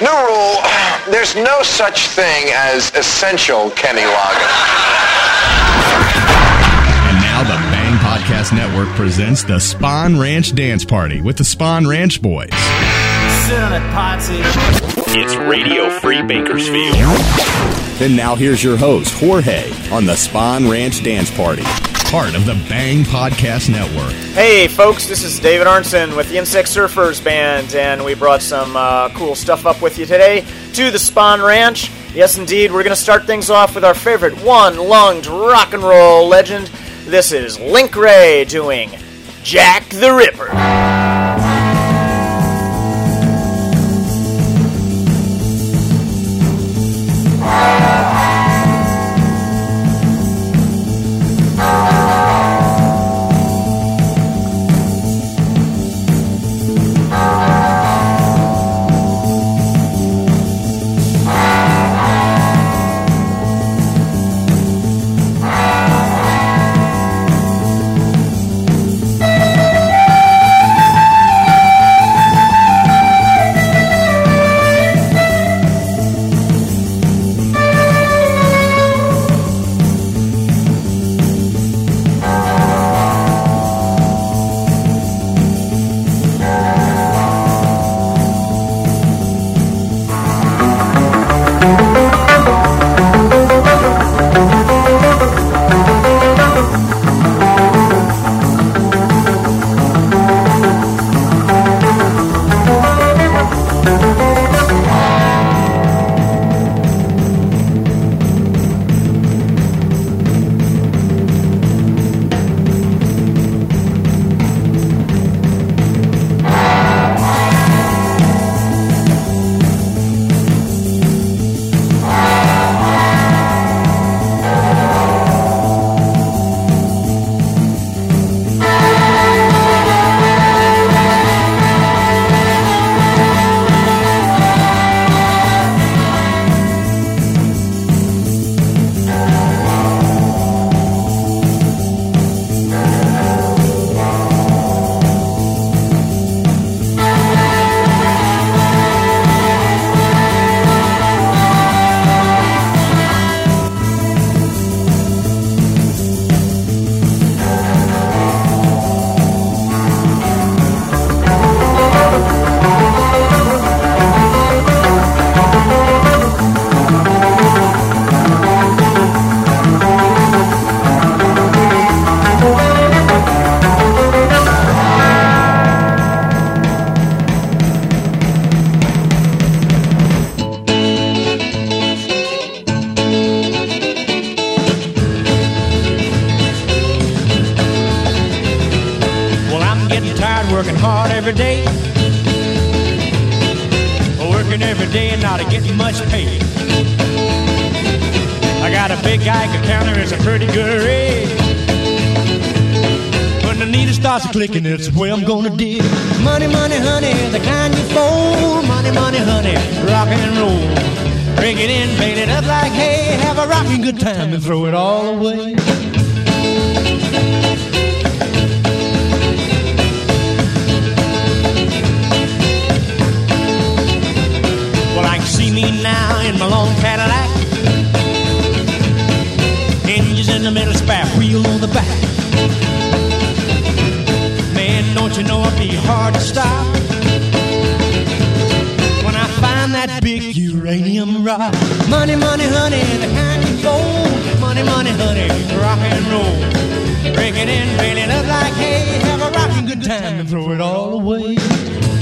New rule, there's no such thing as essential Kenny Loggins. And now the Bang Podcast Network presents the Spawn Ranch Dance Party with the Spawn Ranch Boys. It's Radio Free Bakersfield. And now here's your host, Jorge, on the Spawn Ranch Dance Party, part of the Bang Podcast Network. Hey, folks, this is David Arnson with the Insect Surfers Band, and we brought some uh, cool stuff up with you today to the Spawn Ranch. Yes, indeed, we're going to start things off with our favorite one lunged rock and roll legend. This is Link Wray doing Jack the Ripper. Time and throw it all away.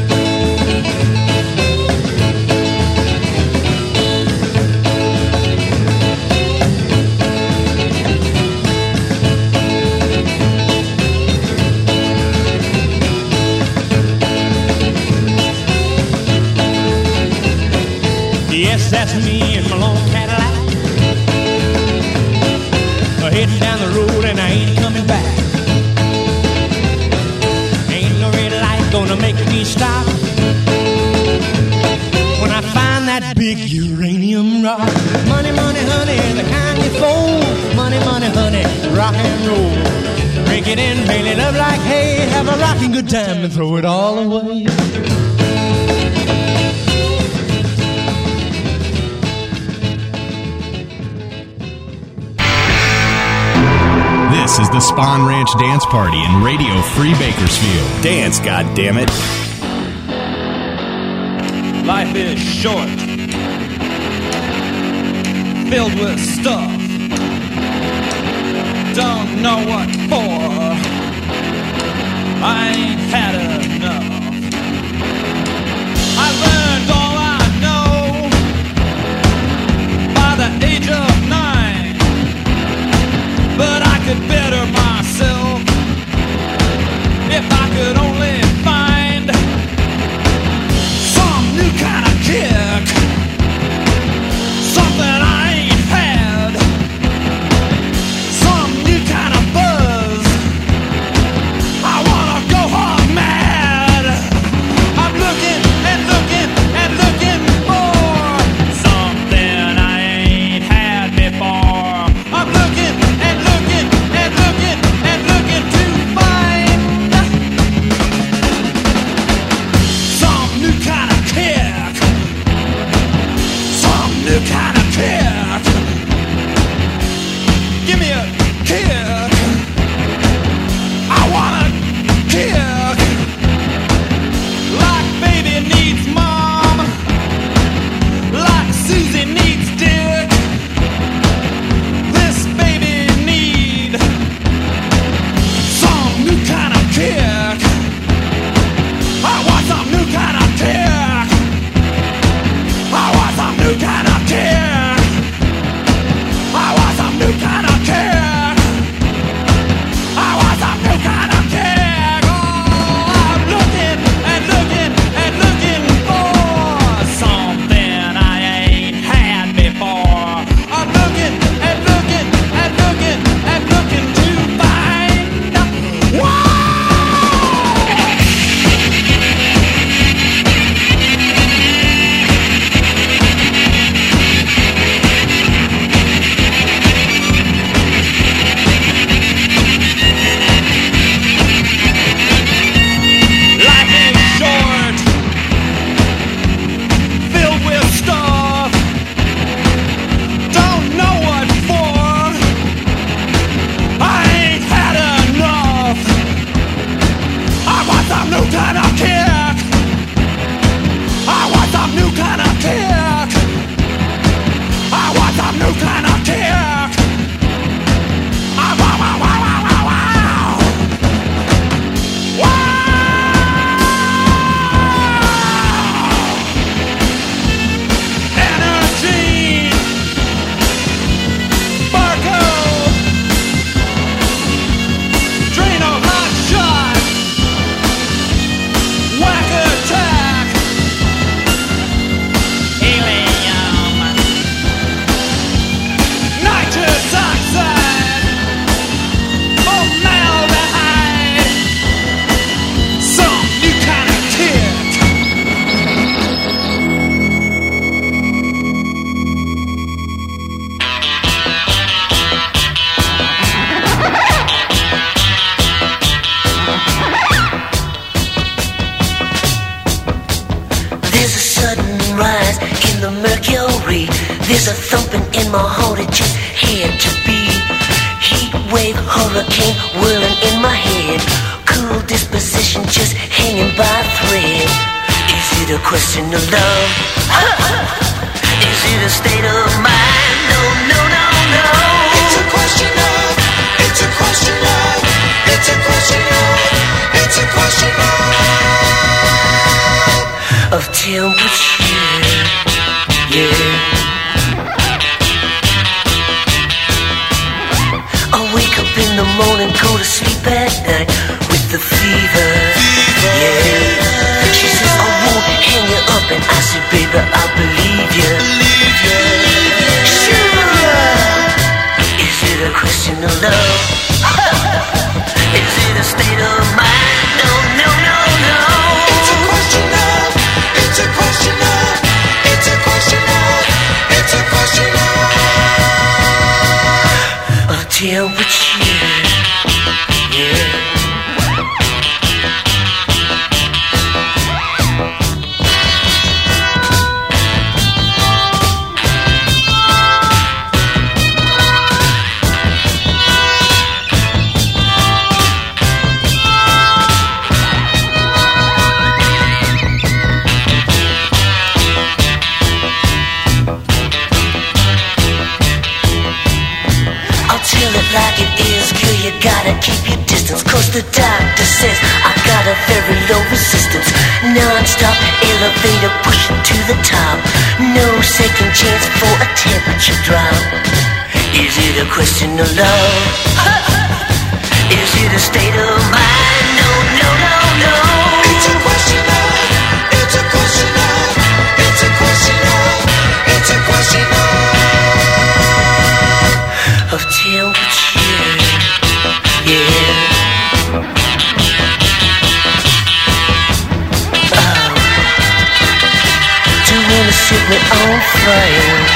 live like hay, have a rocking good time and throw it all away. This is the Spawn Ranch Dance Party in Radio Free Bakersfield. Dance, goddammit. Life is short, filled with stuff. Don't know what for. I ain't had enough. I learned all I know by the age of nine, but I could better myself if I could only. Welcome. Says I got a very low resistance. Non-stop elevator pushing to the top. No second chance for a temperature drop. Is it a question of love? Is it a state of mind? No, no, no, Do you wanna set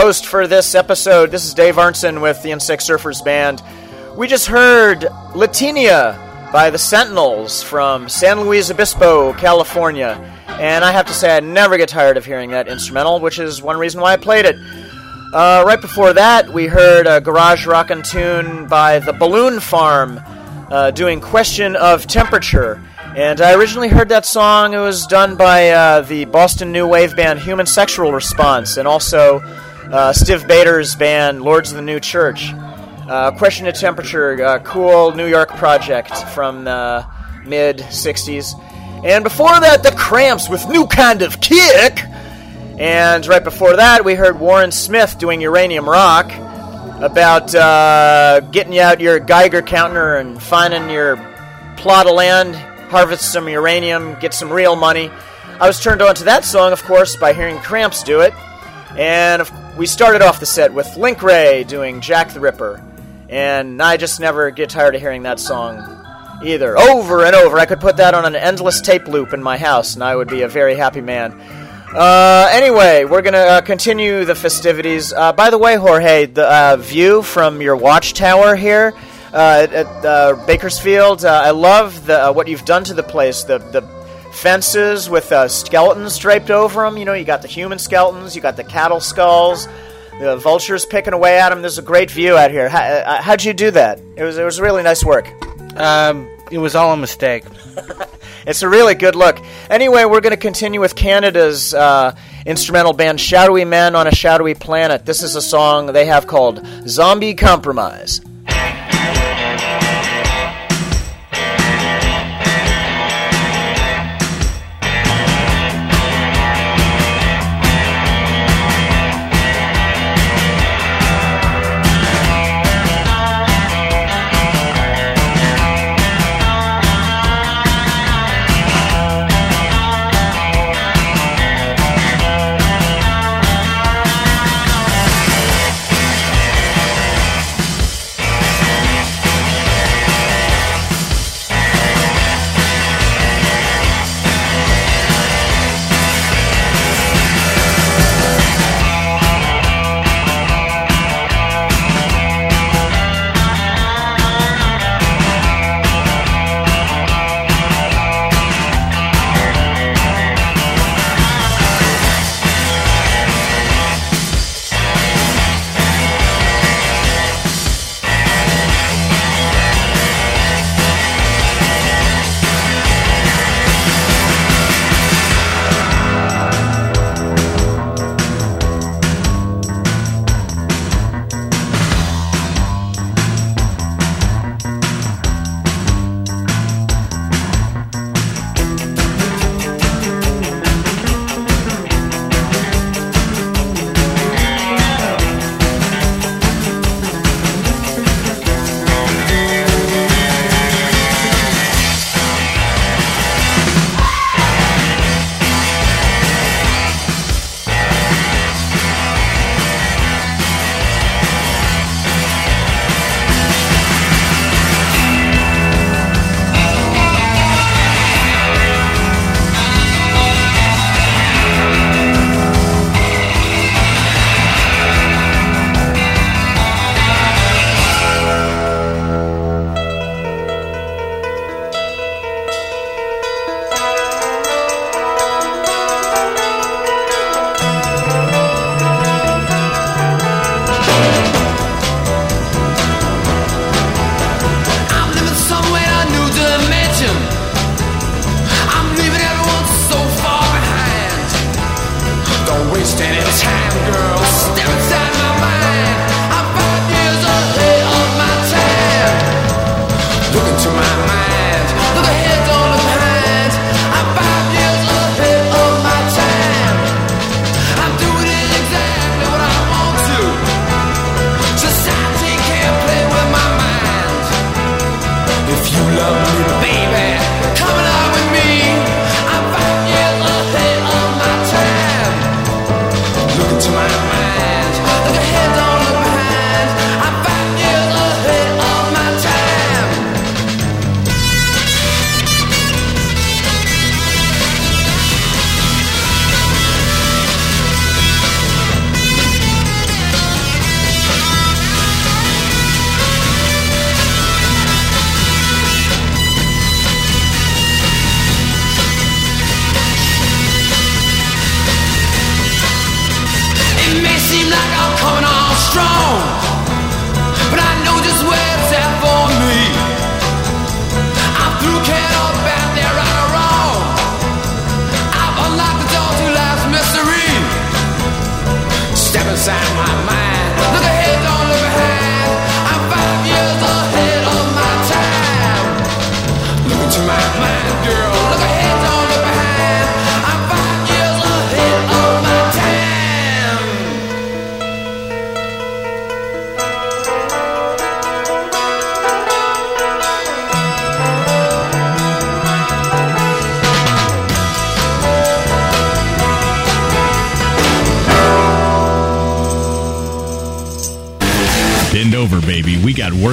host for this episode, this is Dave Arnson with the Insect Surfers Band. We just heard Latinia by the Sentinals from San Luis Obispo, California. And I have to say, I never get tired of hearing that instrumental, which is one reason why I played it. Uh, right before that, we heard a garage rockin' tune by the Balloon Farm uh, doing Question of Temperature. And I originally heard that song, it was done by uh, the Boston New Wave band Human Sexual Response and also uh, Stiv Bators' band Lords of the New Church. Uh, Question of Temperature, uh, cool New York project from the mid 60s. And before that, The Cramps with New Kind of Kick. And right before that, we heard Warren Smith doing Uranium Rock about uh, getting out your Geiger counter and finding your plot of land, harvest some uranium, get some real money. I was turned on to that song, of course, by hearing Cramps do it. And of- we started off the set with Link Wray doing Jack the Ripper. And I just never get tired of hearing that song either. Over and over. I could put that on an endless tape loop in my house, and I would be a very happy man. Uh, anyway, we're gonna uh, continue the festivities. Uh, by the way, Jorge, the uh, view from your watchtower here uh, at, uh, Bakersfield, I love the, what you've done to the place. The the fences with uh, skeletons draped over them. You know, you got the human skeletons, you got the cattle skulls, the vultures picking away at them. There's a great view out here. How, uh, uh, how'd you do that? It was it was really nice work. Um, it was all a mistake. it's a really good look. Anyway, we're going to continue with Canada's uh, instrumental band Shadowy Men on a Shadowy Planet. This is a song they have called Zombie Compromise.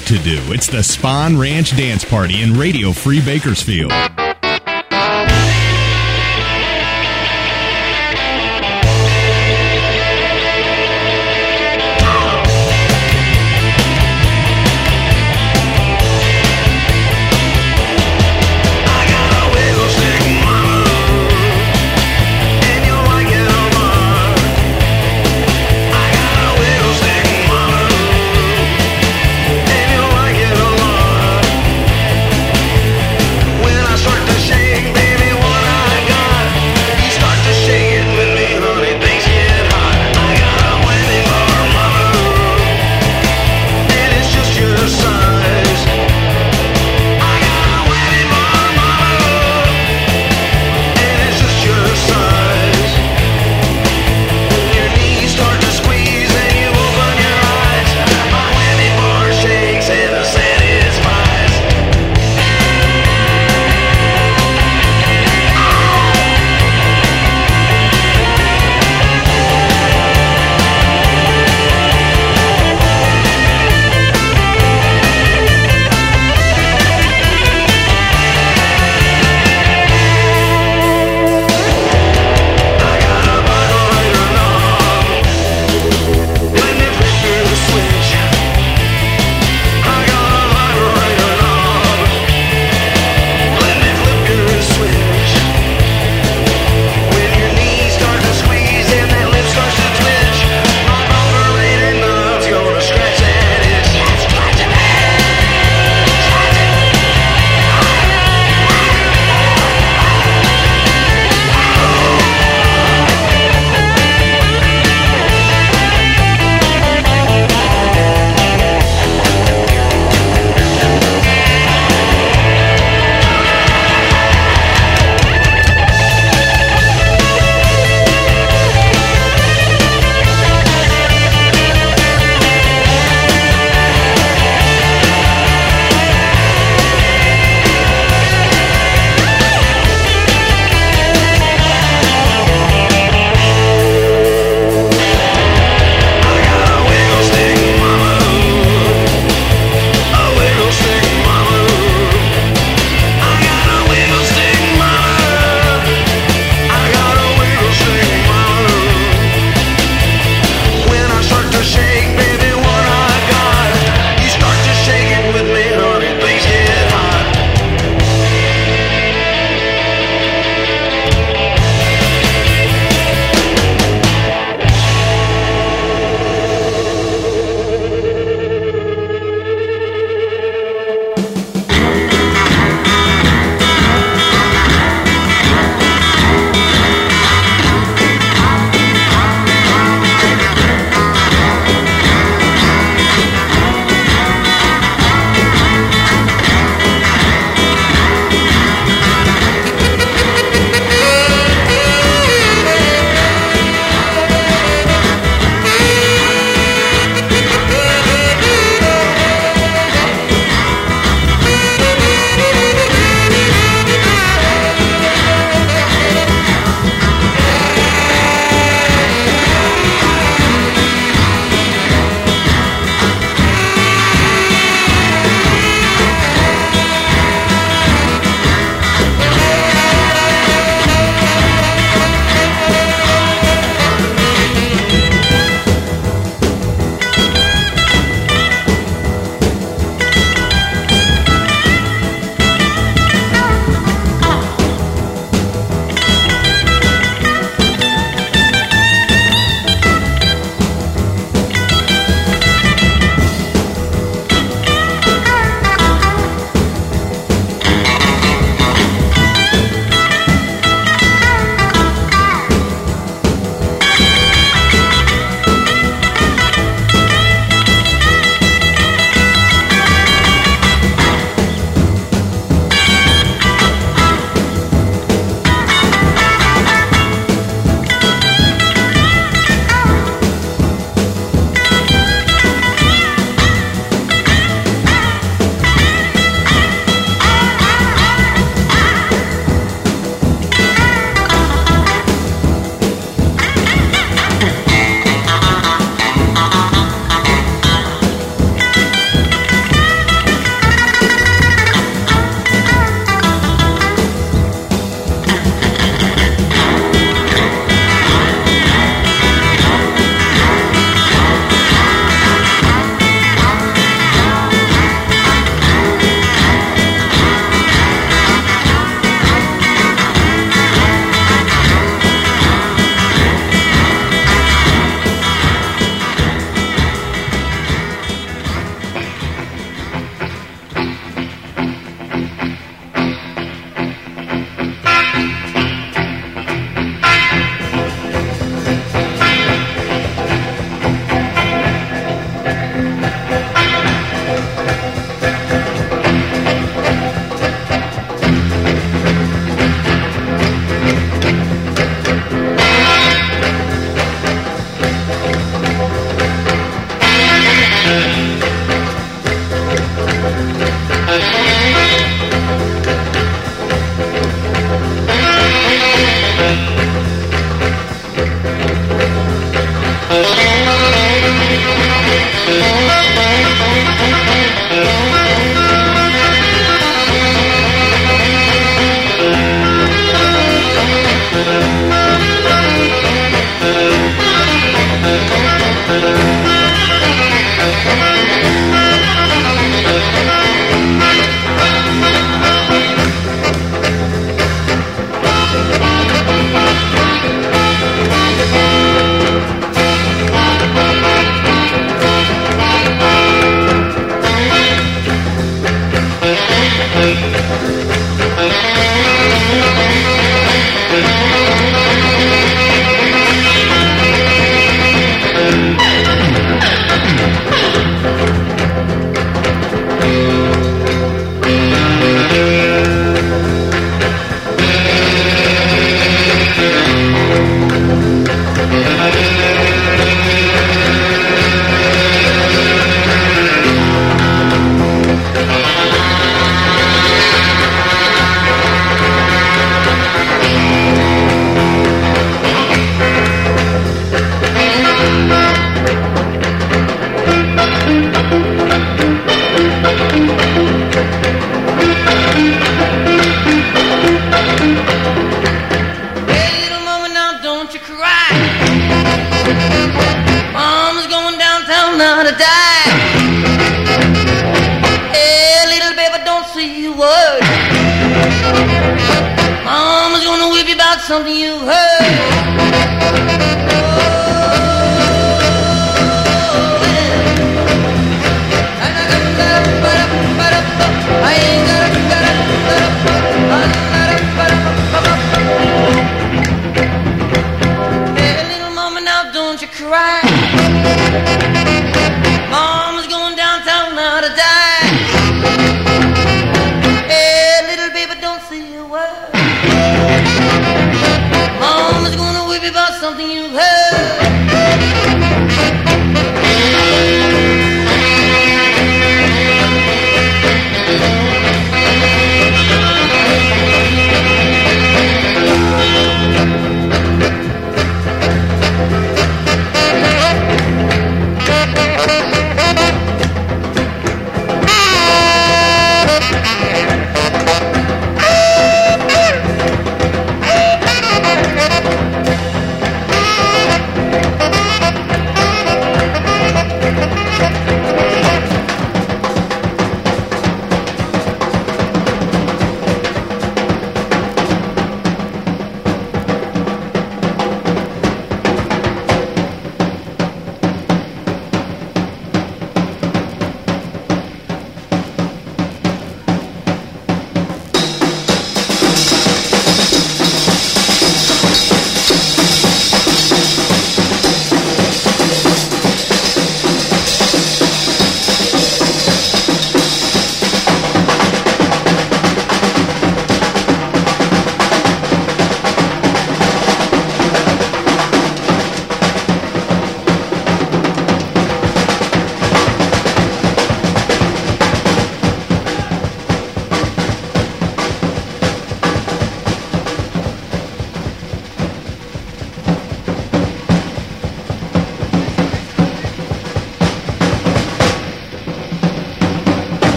work to do. It's the Spawn Ranch Dance Party in Radio Free Bakersfield.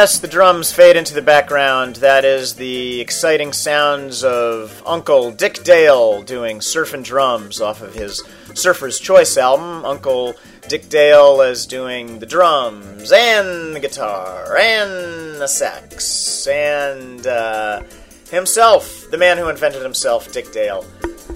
Yes, the drums fade into the background. That is the exciting sounds of Uncle Dick Dale doing surfing drums off of his Surfer's Choice album. Uncle Dick Dale is doing the drums and the guitar and the sax and uh, himself, the man who invented himself, Dick Dale.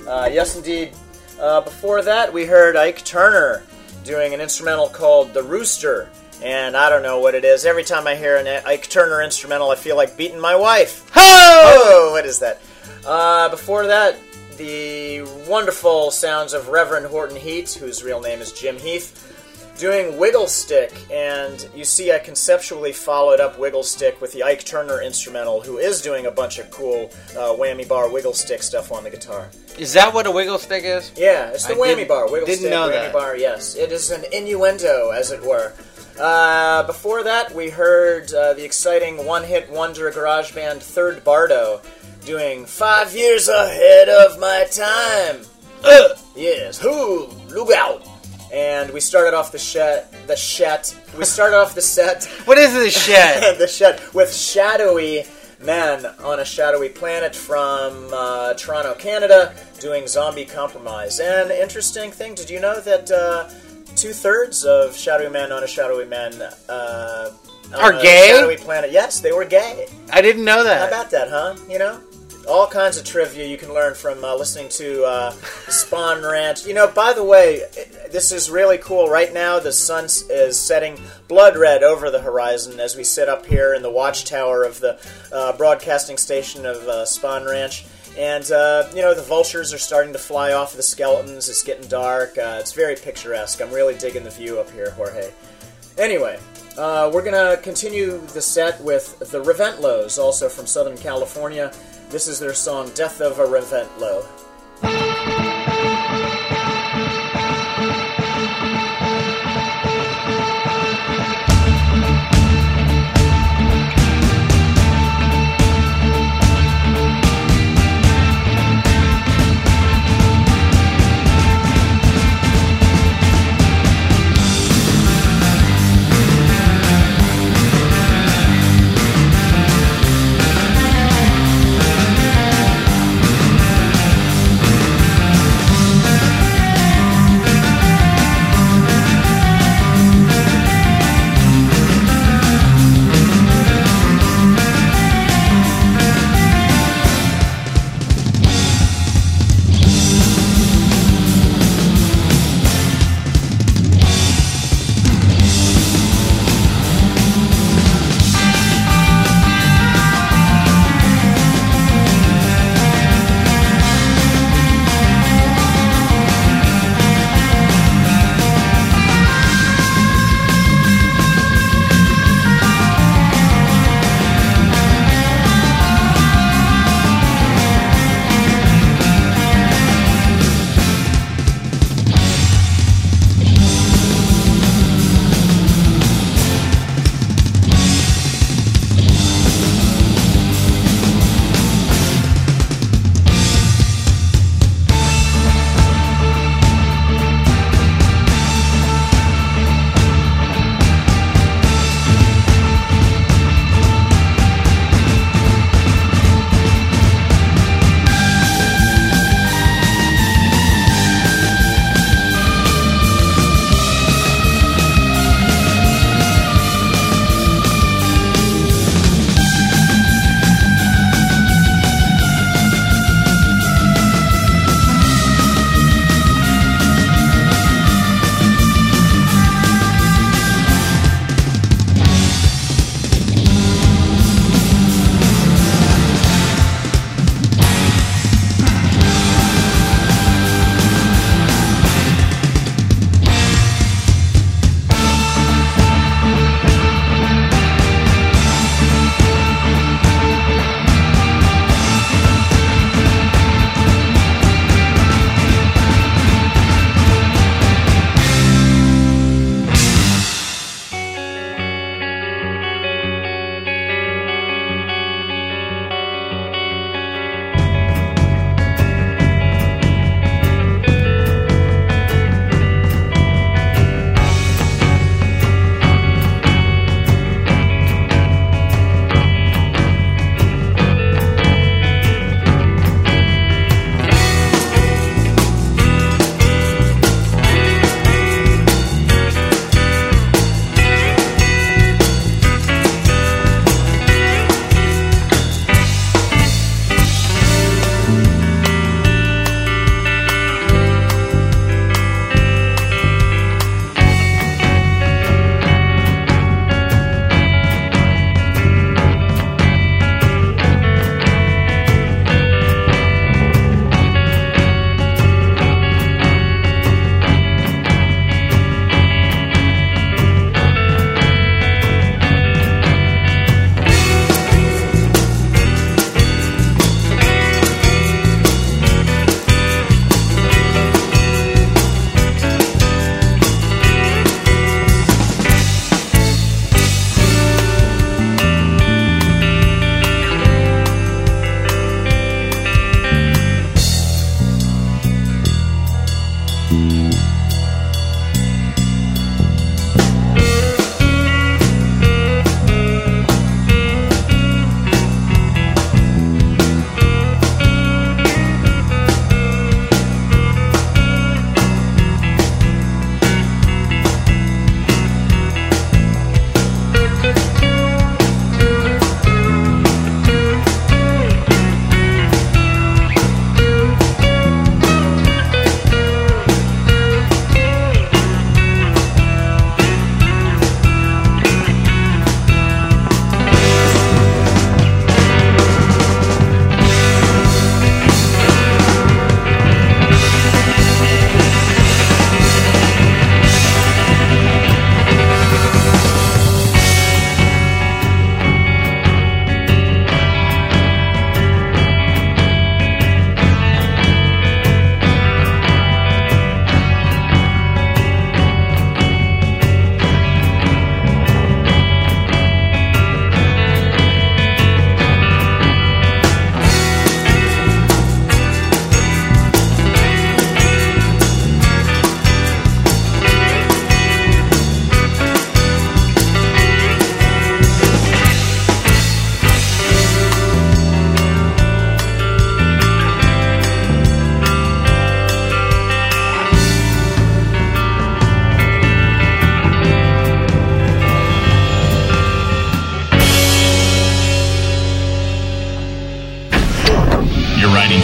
Uh, yes, indeed. Uh, before that, we heard Ike Turner doing an instrumental called The Rooster. And I don't know what it is. Every time I hear an Ike Turner instrumental, I feel like beating my wife. Ho! What is that? Uh, before that, the wonderful sounds of Reverend Horton Heat, whose real name is Jim Heath, doing Wiggle Stick. And you see, I conceptually followed up Wiggle Stick with the Ike Turner instrumental, who is doing a bunch of cool uh, whammy bar wiggle stick stuff on the guitar. Is that what a wiggle stick is? Yeah, it's the I whammy bar, wiggle didn't stick, know whammy that. bar. Yes, it is an innuendo, as it were. Uh, before that, we heard uh, the exciting one-hit wonder garage band Third Bardo doing Five Years Ahead of My Time. Uh, yes, who look out! And we started off the shet, the shet. We started off the set. What is the shed? the shed with shadowy men on a shadowy planet from uh, Toronto, Canada, doing zombie compromise. And interesting thing, did you know that uh, two thirds of shadowy men on a shadowy man uh, Are gay? Shadowy planet. Yes, they were gay. I didn't know that. How about that, huh? You know? All kinds of trivia you can learn from uh, listening to uh, Spawn Ranch. You know, by the way, it- this is really cool. Right now, the sun is setting blood red over the horizon as we sit up here in the watchtower of the uh, broadcasting station of uh, Spawn Ranch. And, uh, you know, the vultures are starting to fly off of the skeletons. It's getting dark. Uh, it's very picturesque. I'm really digging the view up here, Jorge. Anyway, uh, we're gonna continue the set with the Reventlows, also from Southern California. This is their song "Death of a Reventlow."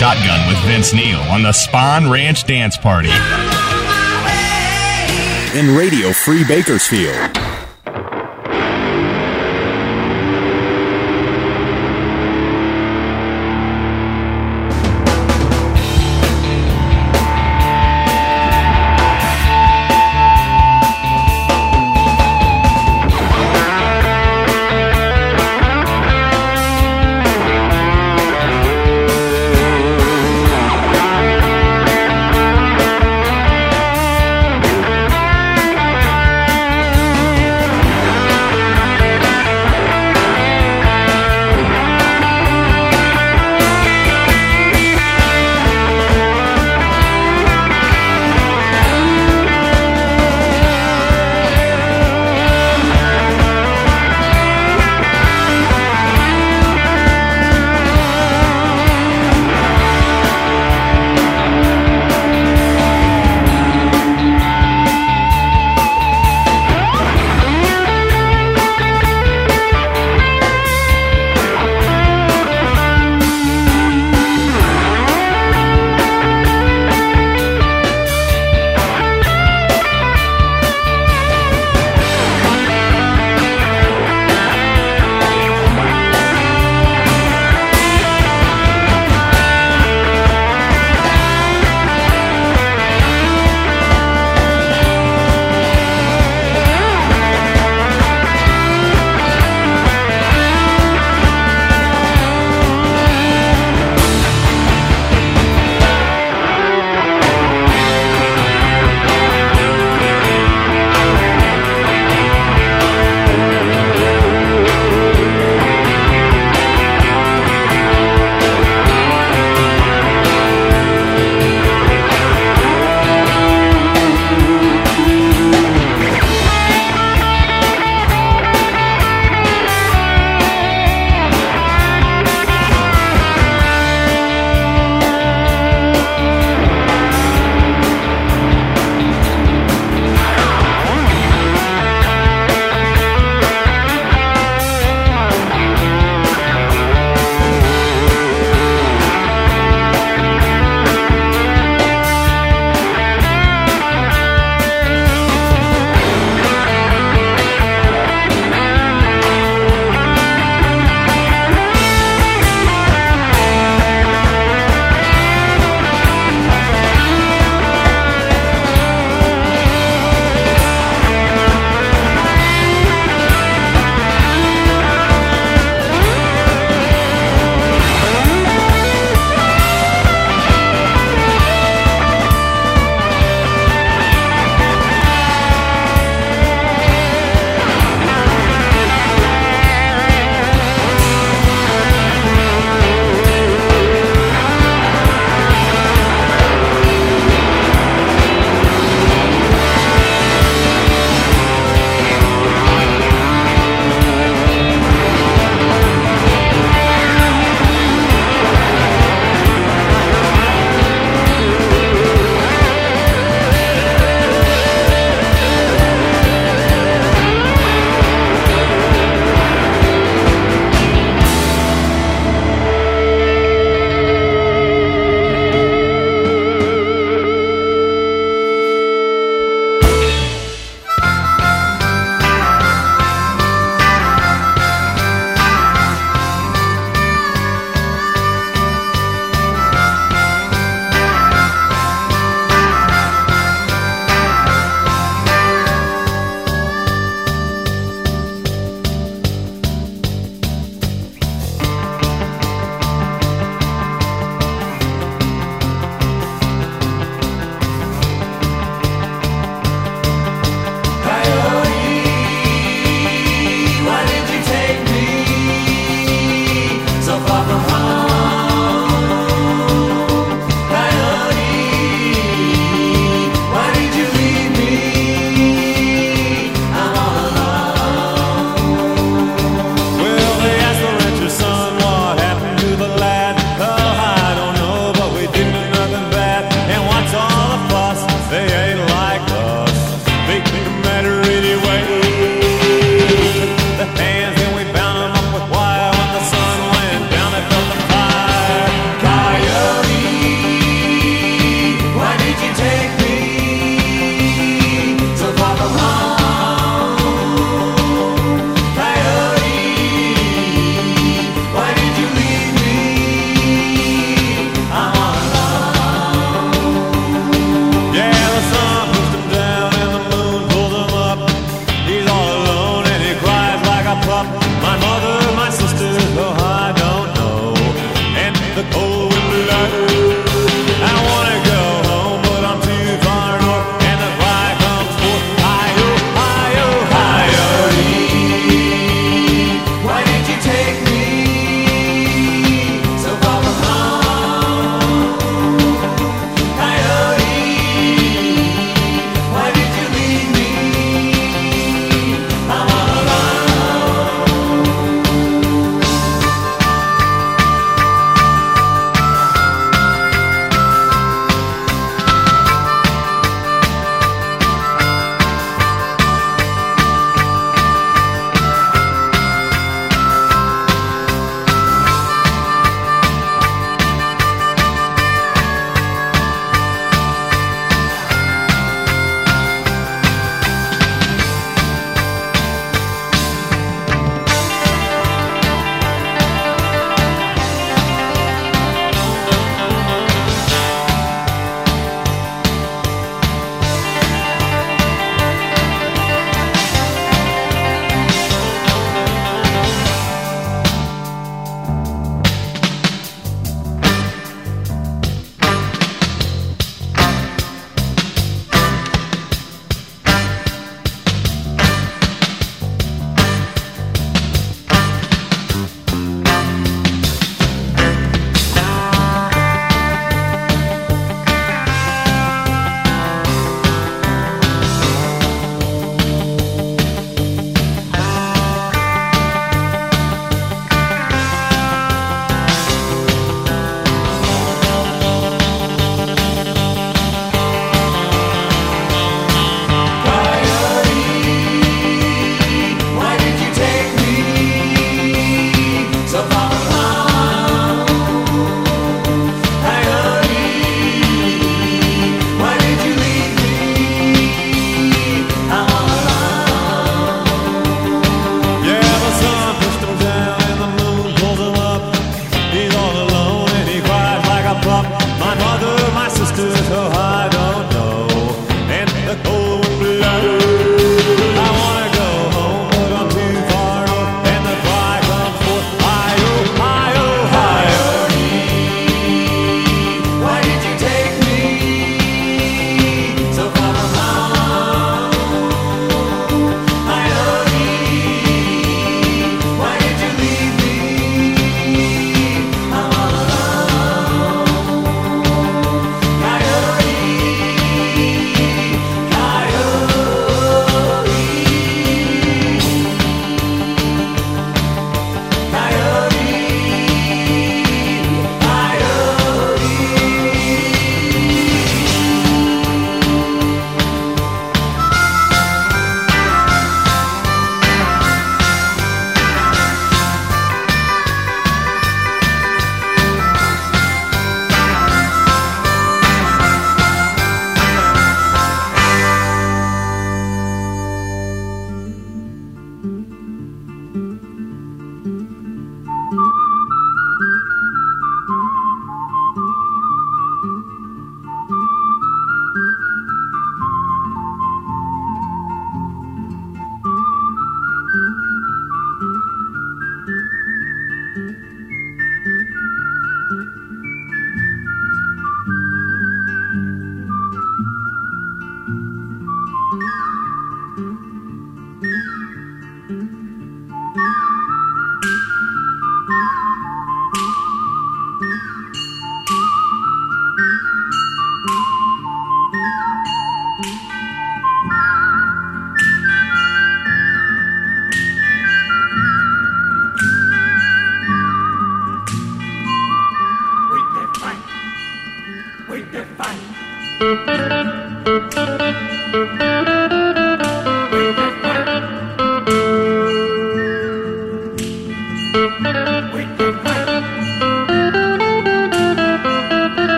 Shotgun with Vince Neil on the Spawn Ranch Dance Party. In Radio Free Bakersfield.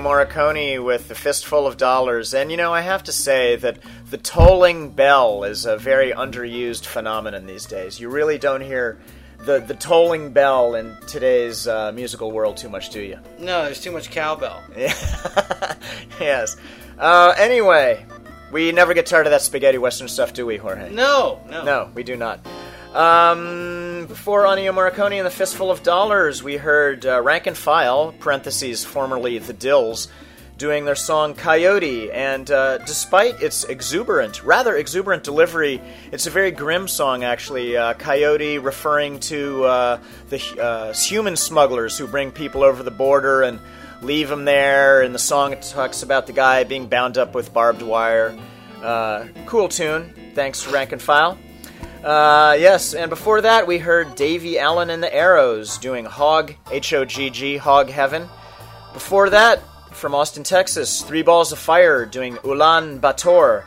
Ennio Morricone with the fistful of dollars, and you know I have to say that the tolling bell is a very underused phenomenon these days. You really don't hear the the tolling bell in today's uh, musical world too much, do you? No, there's too much cowbell. Yeah. yes. Uh, anyway, we never get tired of that spaghetti western stuff, do we, Jorge? No, no. No, we do not. Um, before Ennio Morricone and the Fistful of Dollars, we heard uh, Rank and File, parentheses, formerly the Dills, doing their song Coyote. And uh, despite its exuberant, rather exuberant delivery, it's a very grim song, actually. Uh, Coyote referring to uh, the uh, human smugglers who bring people over the border and leave them there. And the song talks about the guy being bound up with barbed wire. Uh, cool tune. Thanks, Rank and File. Uh, yes, and before that, we heard Davy Allen and the Arrows doing Hog, H O G G, Hog Heaven. Before that, from Austin, Texas, Three Balls of Fire doing Ulan Bator,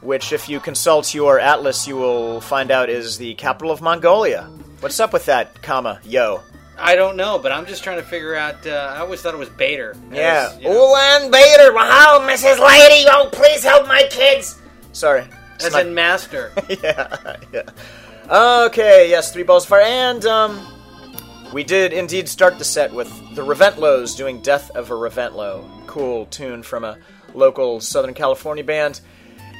which, if you consult your atlas, you will find out is the capital of Mongolia. What's up with that, comma, yo? I don't know, but I'm just trying to figure out. Uh, I always thought it was Bader. Yeah. As, you know, Ulan Bator, wow, Mrs. Lady, oh, please help my kids. Sorry. As My- in master. yeah, yeah. Okay, yes, three balls of fire, and um, we did indeed start the set with the Reventlows doing "Death of a Reventlow." Cool tune from a local Southern California band,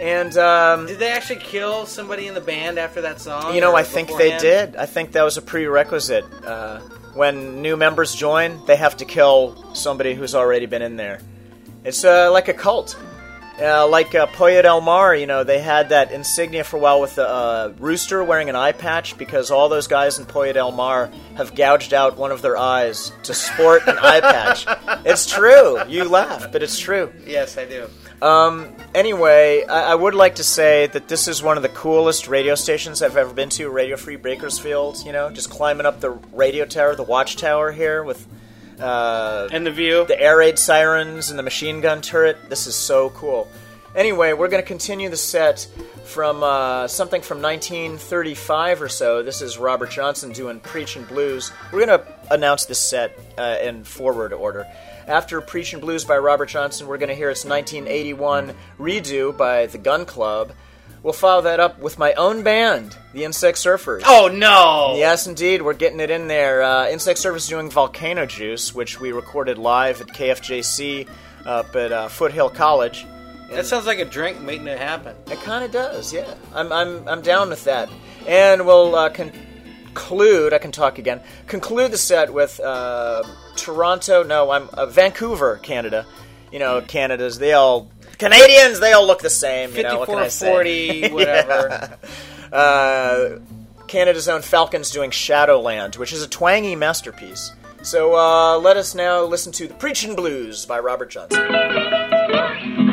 and um, Did they actually kill somebody in the band after that song? you know, I think they did. I think that was a prerequisite. Uh, when new members join, they have to kill somebody who's already been in there. It's uh, like a cult. Uh, like uh, Pollo del Mar, you know, they had that insignia for a while with the uh, rooster wearing an eye patch because all those guys in Pollo del Mar have gouged out one of their eyes to sport an eye patch. It's true. You laugh, but it's true. Yes, I do. Um, anyway, I, I would like to say that this is one of the coolest radio stations I've ever been to, Radio Free Bakersfield. You know, just climbing up the radio tower, the watchtower here with uh, And the view. the air raid sirens and the machine gun turret. This is so cool. Anyway, we're going to continue the set from uh, something from 1935 or so. This is Robert Johnson doing Preachin' Blues. We're going to announce this set uh, in forward order. After Preachin' Blues by Robert Johnson, we're going to hear its 1981 redo by the Gun Club. We'll follow that up with my own band, the Insect Surfers. Oh no! Yes, indeed, we're getting it in there. Uh, Insect Surfers is doing Volcano Juice, which we recorded live at KFJC up at uh, Foothill College. That sounds like a drink making it happen. It kind of does, yeah. I'm, I'm, I'm down with that. And we'll uh, conclude, I can talk again, conclude the set with uh, Toronto, no, I'm uh, Vancouver, Canada. You know, Canada's, they all, Canadians, they all look the same. You know, what can I say? 40, whatever. Yeah. Uh, Canada's own Falcons doing Shadowland, which is a twangy masterpiece. So uh, let us now listen to The Preachin' Blues by Robert Johnson.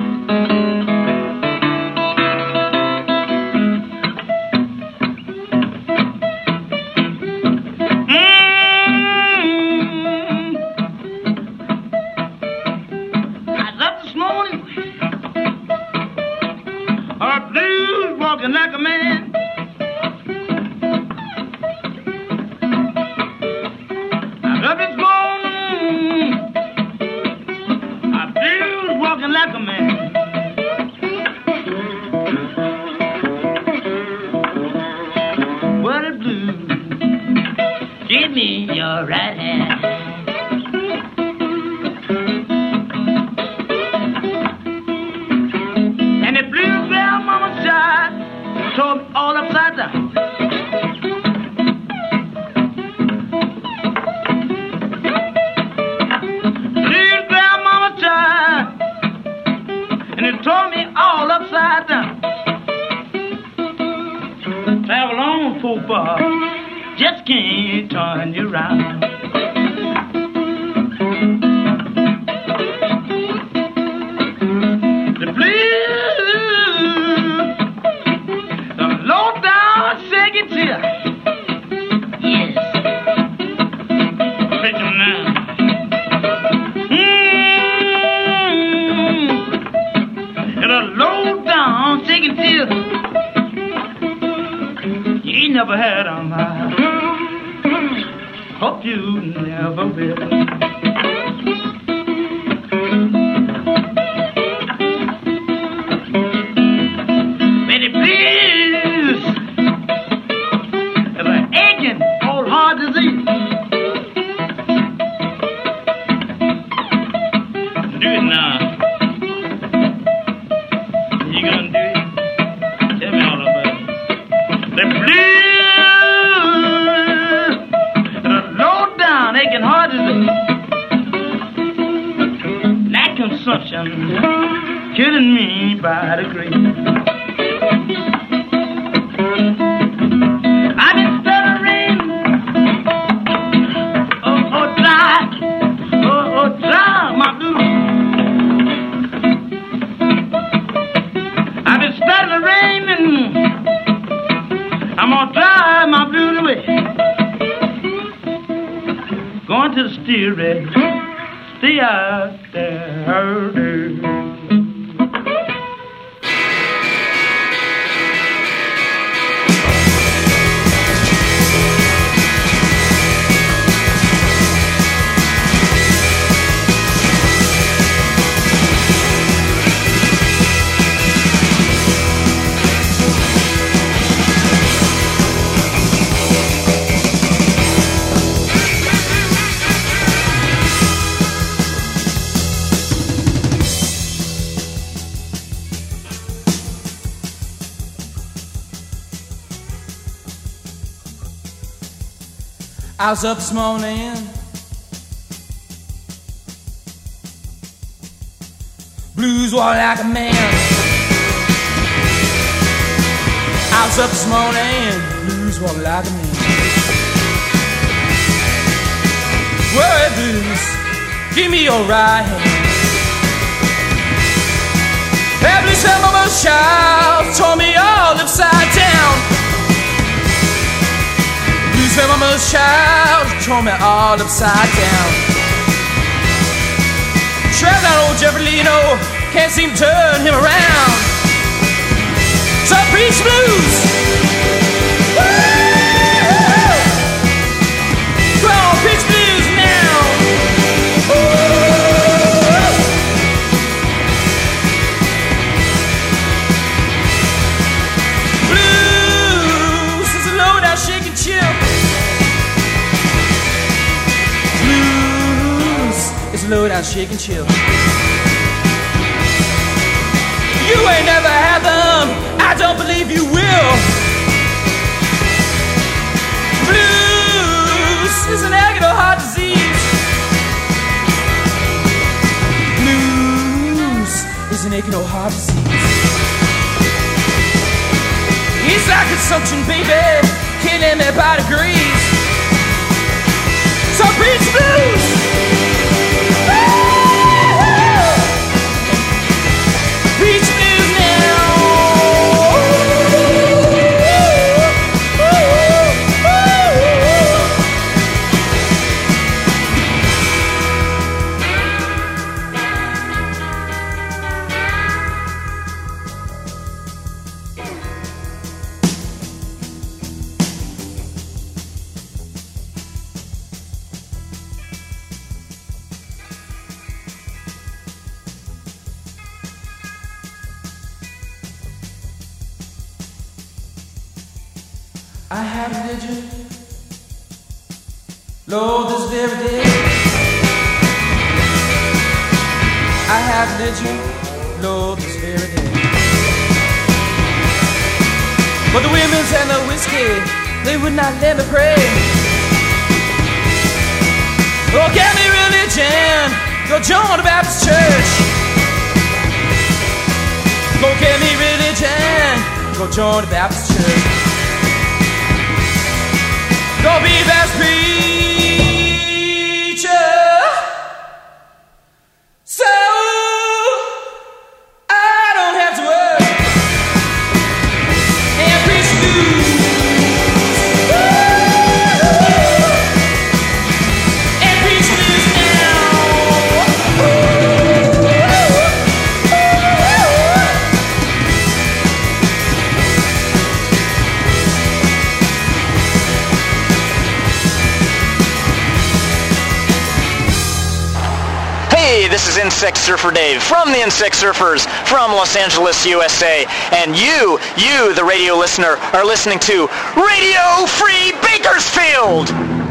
You never will. Was up this morning. Blues walk like a man. I was up this morning. Blues walk like a man. Well, blues, give me your right hand. Blues fell my child, tore me all upside down. My child, tore me all upside down. Trap that old Jeffrey Lino, can't seem to turn him around. So preach blues. Low down shake and chill. You ain't never had them, I don't believe you will. Blues is an agony heart disease. Blues is an old heart disease. It's like consumption, baby, killing me by degrees. So preach blues. I have religion. Lord, this very day. I have religion. Lord, this very day. But the women's and the whiskey, they would not let me pray. Oh, get me religion. Go join the Baptist church. Go get me religion. Go join the Baptist church. Go be that preacher. Surfer Dave from the Insect Surfers from Los Angeles, USA. And you, you, the radio listener, are listening to Radio Free Bakersfield!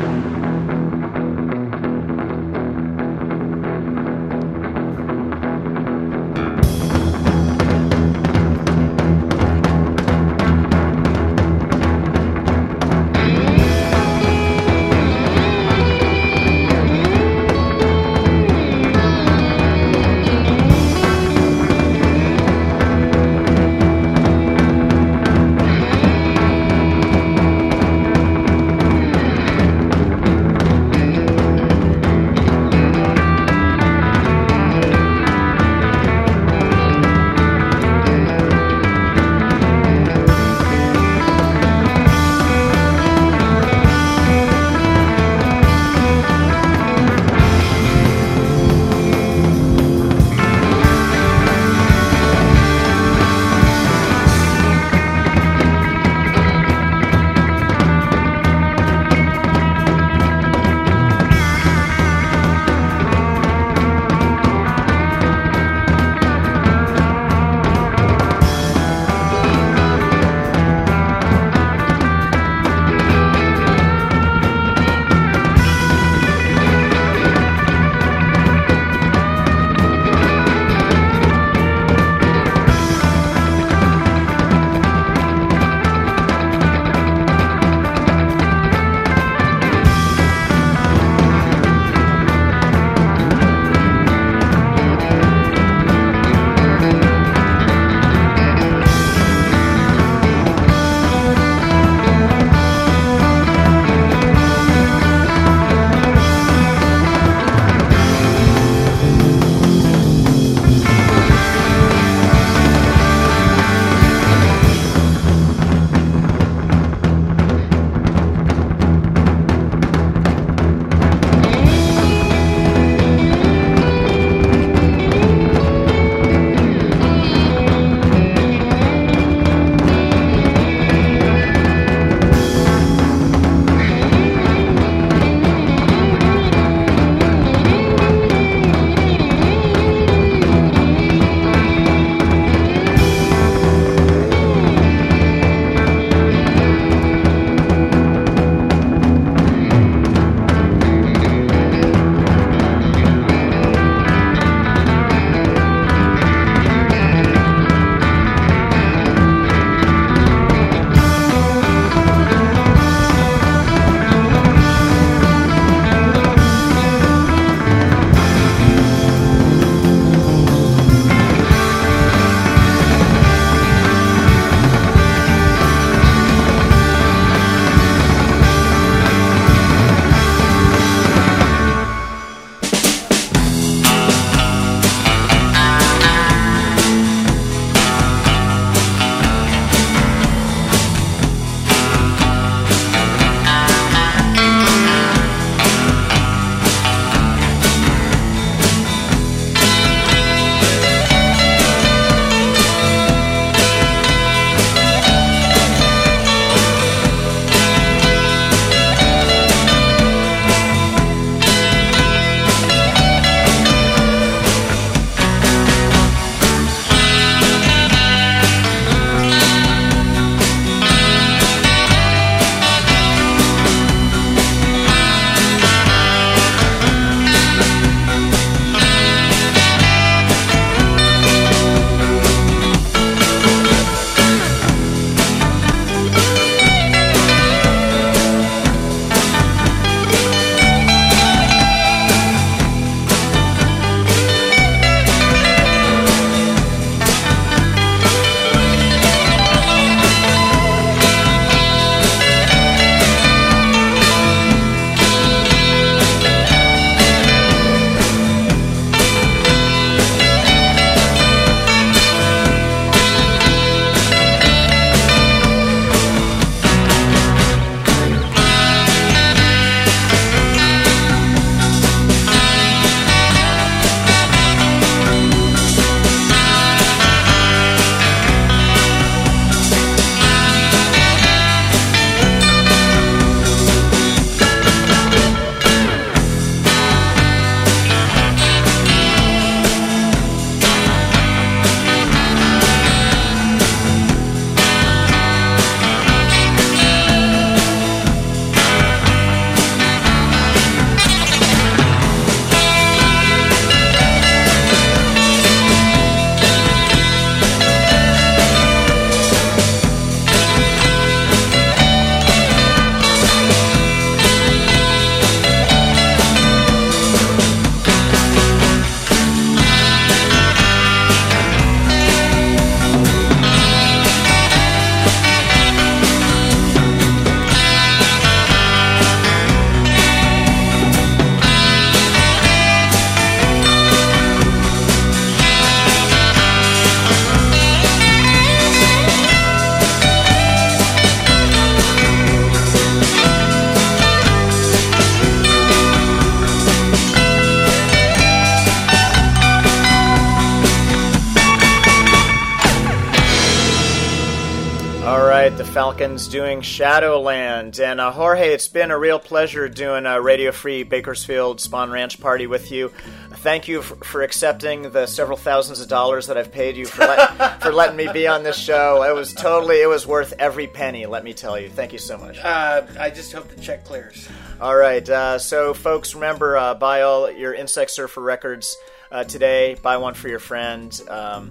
Doing Shadowland. And uh, Jorge, it's been a real pleasure doing a Radio Free Bakersfield Spawn Ranch party with you. Thank you for, for accepting the several thousands of dollars that I've paid you for, let, for letting me be on this show. It was totally, it was worth every penny, let me tell you. Thank you so much. Uh, I just hope the check clears. All right, uh, so folks, remember uh, buy all your Insect Surfer records uh, today. Buy one for your friend, um,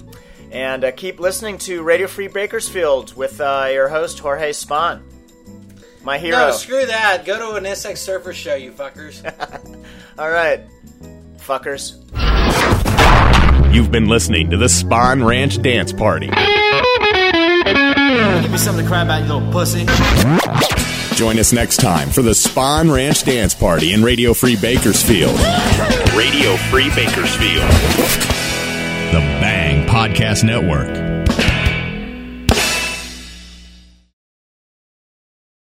and uh, keep listening to Radio Free Bakersfield with uh, your host Jorge Spawn, my hero. No, screw that. Go to an Insect Surfer show, you fuckers. all right, fuckers. You've been listening to the Spawn Ranch Dance Party. Give me something to cry about, you little pussy. Join us next time for the Spawn Ranch Dance Party in Radio Free Bakersfield. Radio Free Bakersfield. The Bang Podcast Network.